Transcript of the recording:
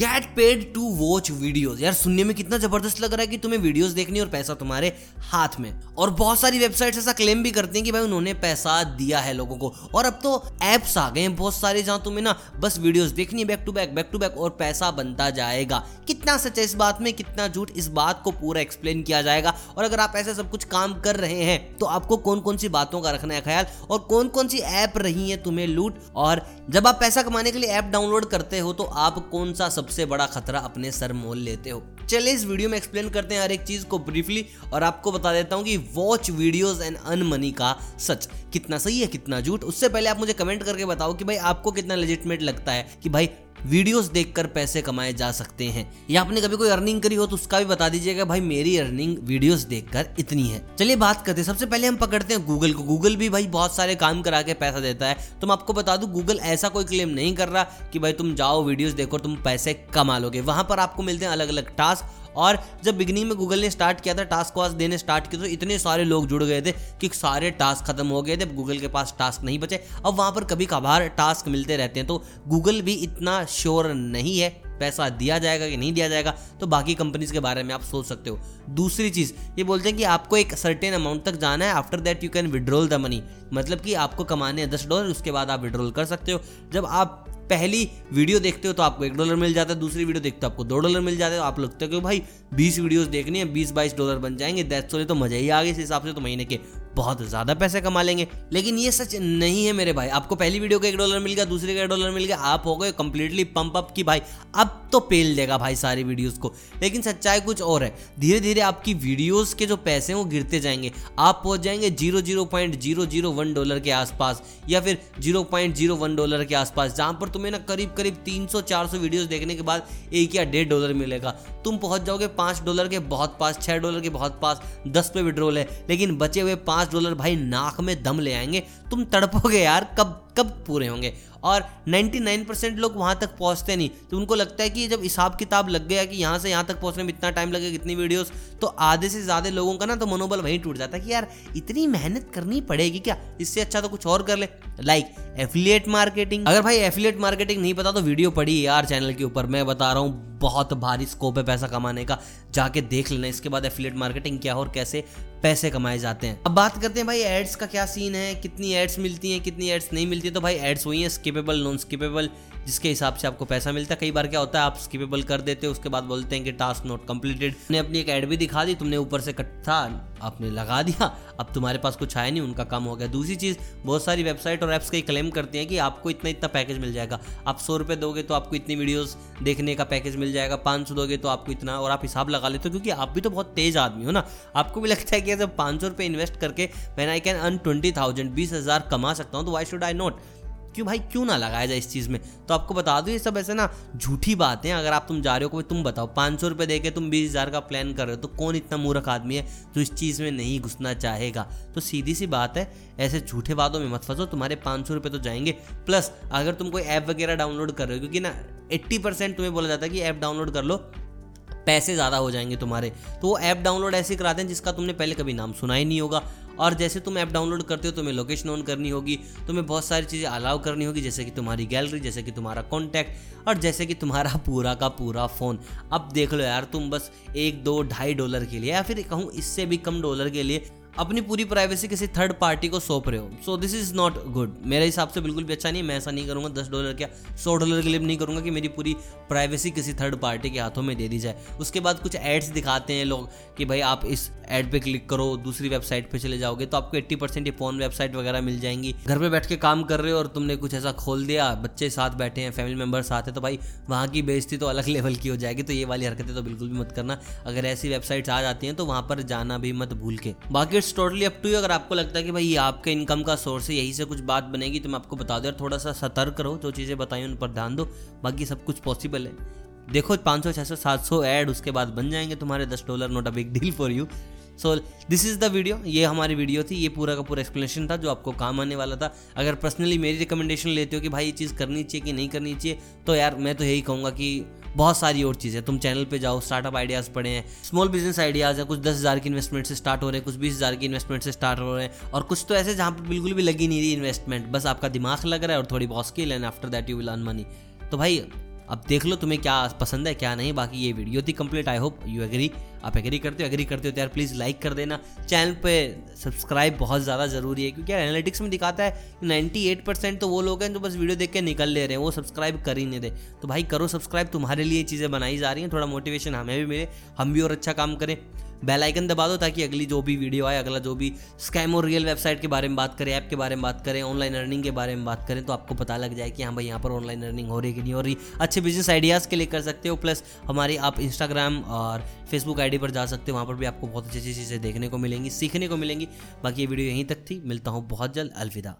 Get paid to watch videos यार, सुनने में कितना ज़बरदस्त लग रहा है कि तुम्हें वीडियोस देखनी और पैसा तुम्हारे हाथ में। और बहुत सारी वेबसाइट्स ऐसा क्लेम भी करती हैं कि भाई उन्होंने पैसा दिया है लोगों को। और अब तो एप्स आ गए हैं बहुत सारे जहाँ तुम्हें ना बस वीडियोस देखनी back to back back to back और पैसा बनता जाएगा। कितना सच है इस बात में, कितना झूठ, इस बात को पूरा एक्सप्लेन किया जाएगा। और अगर आप ऐसे सब कुछ काम कर रहे हैं तो आपको कौन कौन सी बातों का रखना है ख्याल? और कौन कौन सी ऐप रही है तुम्हें लूट? और जब आप पैसा कमाने के लिए ऐप डाउनलोड करते हो तो आप कौन सा सबसे बड़ा खतरा अपने सर मोल लेते हो। चलिए इस वीडियो में एक्सप्लेन करते हैं हर एक चीज़ को ब्रीफली और आपको बता देता हूँ कि watch videos and earn money का सच। कितना सही है, कितना झूठ? उससे पहले आप मुझे कमेंट करके बताओ कि भाई आपको कितना लेजिटमेट लगता है कि भाई वीडियोस देखकर पैसे कमाए जा सकते हैं। या आपने कभी कोई अर्निंग करी हो तो उसका भी बता दीजिएगा, भाई, मेरी अर्निंग वीडियोस देखकर इतनी है। चलिए बात करते हैं। सबसे पहले हम पकड़ते हैं गूगल को। गूगल भी भाई बहुत सारे काम करा के पैसा देता है। तो मैं आपको बता दूँ गूगल ऐसा कोई क्लेम नहीं कर रहा कि, भाई, तुम जाओ, वीडियोस देखो, तुम पैसे कमा लोगे। वहाँ पर आपको मिलते हैं अलग अलग टास्क और जब बिगनिंग में गूगल ने स्टार्ट किया था टास्क वास्क देने स्टार्ट किया तो इतने सारे लोग जुड़ गए थे कि सारे टास्क खत्म हो गए थे गूगल के पास टास्क नहीं बचे। अब वहाँ पर कभी कभार टास्क मिलते रहते हैं तो गूगल भी इतना श्योर नहीं है। पैसा दिया जाएगा कि नहीं दिया जाएगा तो बाकी कंपनीज़ के बारे में आप सोच सकते हो। दूसरी चीज़, ये बोलते हैं कि आपको एक सर्टेन अमाउंट तक जाना है after that you can withdrawal the money मतलब कि आपको कमाने हैं दस डॉलर उसके बाद आप विड्रॉल कर सकते हो। जब आप पहली वीडियो देखते हो तो आपको एक डॉलर मिल जाता है, दूसरी वीडियो देखते हो आपको दो डॉलर मिल जाते हो। आप लगते हो भाई, बीस वीडियोस देखनी है, बीस बाईस डॉलर बन जाएँगे दैट्स तो मज़ा ही आ गई इस हिसाब से तो महीने के। बहुत ज़्यादा पैसे कमा लेंगे। लेकिन ये सच नहीं है मेरे भाई। आपको पहली वीडियो का एक डॉलर मिल गया, दूसरे का एक डॉलर मिल गया, आप हो गए कंप्लीटली पंप अप की भाई, अब तो पेल देगा भाई सारी वीडियोस को। लेकिन सच्चाई कुछ और है। धीरे धीरे आपकी वीडियोस के जो पैसे हैं, वो गिरते जाएँगे। आप पहुँच जाएँगे zero zero point zero zero one dollar के आसपास या फिर zero point zero one dollar के आसपास, जहाँ पर तुम्हें ना करीब करीब तीन सौ चार सौ वीडियोस देखने के बाद एक या डेढ़ डॉलर मिलेगा। तुम पहुँच जाओगे पाँच डॉलर के बहुत पास, छह डॉलर के बहुत पास, दस पे विड्रोल है। लेकिन बचे हुए पाँच डॉलर भाई नाक में दम ले आएँगे। तुम तड़पोगे यार, कब कब पूरे होंगे? और 99 परसेंट लोग वहाँ तक पहुँचते नहीं। तो उनको लगता है कि जब हिसाब किताब लग गया कि यहाँ से यहाँ तक पहुँचने में इतना टाइम लगेगा इतनी वीडियोस तो आधे से ज़्यादा लोगों का ना तो मनोबल वहीं टूट जाता है कि यार, इतनी मेहनत करनी पड़ेगी क्या? इससे अच्छा तो कुछ और कर ले। लाइक एफिलिएट मार्केटिंग अगर भाई एफिलिएट मार्केटिंग नहीं पता तो वीडियो पड़ी यार चैनल के ऊपर। मैं बता रहा हूँ बहुत भारी स्कोप है पैसा कमाने का। जाके देख लेना, इसके बाद एफिलेट मार्केटिंग क्या हो और कैसे पैसे कमाए जाते हैं। अब बात करते हैं भाई एड्स का क्या सीन है, कितनी एड्स मिलती हैं, कितनी एड्स नहीं मिलती तो भाई एड्स वही है स्किपेबल नॉन स्किपेबल जिसके हिसाब से आपको पैसा मिलता है। कई बार क्या होता है, आप स्किपेबल कर देते हो, उसके बाद बोलते हैं कि टास्क नॉट कंप्लीटेड ने अपनी एक एड भी दिखा दी, तुमने ऊपर से कट था आपने लगा दिया, अब तुम्हारे पास कुछ आया नहीं, उनका काम हो गया। दूसरी चीज़, बहुत सारी वेबसाइट और ऐप्स का क्लेम करती हैं कि आपको इतना इतना पैकेज मिल जाएगा। आप सौ रुपये दोगे तो आपको इतनी वीडियोस देखने का पैकेज मिल जाएगा, पाँच सौ दोगे तो आपको इतना, और आप हिसाब लगा लेते हो, क्योंकि आप भी तो बहुत तेज आदमी हो ना। आपको भी लगता है कि जब पाँच सौ रुपये इन्वेस्ट करके man I can earn twenty thousand बीस हज़ार कमा सकता हूँ तो वाई शुड आई नोट क्यों भाई, क्यों ना लगाया जाए इस चीज़ में? तो आपको बता दो, ये सब ऐसे ना झूठी बात है। अगर आप तुम जा रहे हो, कोई तुम बताओ, पाँच सौ रुपये दे के तुम बीस हज़ार का प्लान कर रहे हो तो कौन इतना मूर्ख आदमी है जो इस चीज़ में नहीं घुसना चाहेगा? तो सीधी सी बात है, ऐसे झूठे बातों में मत फंसो, तुम्हारे पाँच सौ रुपये तो जाएँगे। प्लस अगर तुम कोई ऐप वगैरह डाउनलोड कर रहे हो, क्योंकि ना, एट्टी परसेंट तुम्हें बोला जाता है कि ऐप डाउनलोड कर लो पैसे ज़्यादा हो जाएँगे तुम्हारे। तो वो ऐप डाउनलोड ऐसे कराते हैं जिसका तुमने पहले कभी नाम सुना ही नहीं होगा। और जैसे तुम ऐप डाउनलोड करते हो, तुम्हें लोकेशन ऑन करनी होगी, तुम्हें बहुत सारी चीज़ें अलाउ करनी होगी, जैसे कि तुम्हारी गैलरी जैसे कि तुम्हारा कॉन्टैक्ट और जैसे कि तुम्हारा पूरा का पूरा फ़ोन अब देख लो यार, तुम बस एक, दो, ढाई डॉलर के लिए, या फिर कहूँ इससे भी कम डॉलर के लिए अपनी पूरी प्राइवेसी किसी थर्ड पार्टी को सौंप रहे हो। So this is not good मेरे हिसाब से बिल्कुल भी अच्छा नहीं मैं ऐसा नहीं करूँगा, दस डॉलर क्या, सौ डॉलर के लिए नहीं करूँगा कि मेरी पूरी प्राइवेसी किसी थर्ड पार्टी के हाथों में दे दी जाए। उसके बाद कुछ एड्स दिखाते हैं लोग कि भाई आप इस एड पे क्लिक करो, दूसरी वेबसाइट पे चले जाओगे तो आपको एट्टी परसेंट ये फ़ोन वेबसाइट वगैरह मिल जाएँगी। घर पे बैठ के काम कर रहे हो और तुमने कुछ ऐसा खोल दिया, बच्चे साथ बैठे हैं फैमिली मेंबर साथ है तो भाई वहाँ की बेजती तो अलग लेवल की हो जाएगी। तो ये वाली हरकतें तो बिल्कुल भी मत करना। अगर ऐसी वेबसाइट्स आ जाती हैं तो वहाँ पर जाना भी मत भूल के। बाकी it's totally up to you अगर आपको लगता है कि भाई आपके इनकम का सोर्स है, यही से कुछ बात बनेगी तो मैं आपको बता दूँ थोड़ा सा सतर्क रहो, जो चीज़ें बताई उन पर ध्यान दो, बाकी सब कुछ पॉसिबल है। देखो, पाँच सौ छः सौ, सात सौ एड उसके बाद बन जाएँगे तुम्हारे दस dollar not a big deal for you so this is the video ये हमारी वीडियो थी, ये पूरा का पूरा एक्सप्लेनेशन था, जो आपको काम आने वाला था। अगर पर्सनली मेरी रिकमेंडेशन लेते हो कि भाई ये चीज़ करनी चाहिए कि नहीं करनी चाहिए तो यार, मैं तो यही कहूँगा कि बहुत सारी और चीज़ें। तुम चैनल पे जाओ स्टार्टअप आइडियाज़ पढ़े हैं स्मॉल बिज़नेस आइडियाज़ है, कुछ दस हज़ार की इन्वेस्टमेंट से स्टार्ट हो रहे हैं, कुछ बीस हज़ार की इन्वेस्टमेंट से स्टार्ट हो रहे हैं और कुछ तो ऐसे जहाँ पर बिल्कुल भी लगी नहीं रही इन्वेस्टमेंट बस आपका दिमाग लग रहा है और थोड़ी बहुत skill and after that you will earn money तो भाई, अब देख लो तुम्हें क्या पसंद है, क्या नहीं, बाकी ये वीडियो थी complete I hope you agree आप एग्री करते हो एग्री करते हो तो यार प्लीज़ लाइक कर देना। चैनल पे सब्सक्राइब बहुत ज़्यादा ज़रूरी है, क्योंकि यार एनालिटिक्स में दिखाता है नाइन्टी एट परसेंट तो वो लोग हैं जो बस वीडियो देख के निकल ले रहे हैं, वो सब्सक्राइब कर ही नहीं दे तो भाई करो सब्सक्राइब तुम्हारे लिए चीज़ें बनाई जा रही हैं, थोड़ा मोटिवेशन हमें भी मिले, हम भी और अच्छा काम करें। बेल आइकन दबा दो ताकि अगली जो भी वीडियो आए, अगला जो भी स्कैम और रियल वेबसाइट के बारे में बात करें ऐप के बारे में बात करें ऑनलाइन अर्निंग के बारे में बात करें तो आपको पता लग जाए कि हाँ भाई यहाँ पर ऑनलाइन अर्निंग हो रही है कि नहीं हो रही। अच्छे बिज़नेस आइडियाज़ के लिए कर सकते हो प्लस हमारी आप इंस्टाग्राम और फेसबुक आईडी पर जा सकते हो, वहाँ पर भी आपको बहुत अच्छी अच्छी चीज़ें देखने को मिलेंगी, सीखने को मिलेंगी। बाकी ये वीडियो यहीं तक थी। मिलता हूँ बहुत जल्द। अलविदा।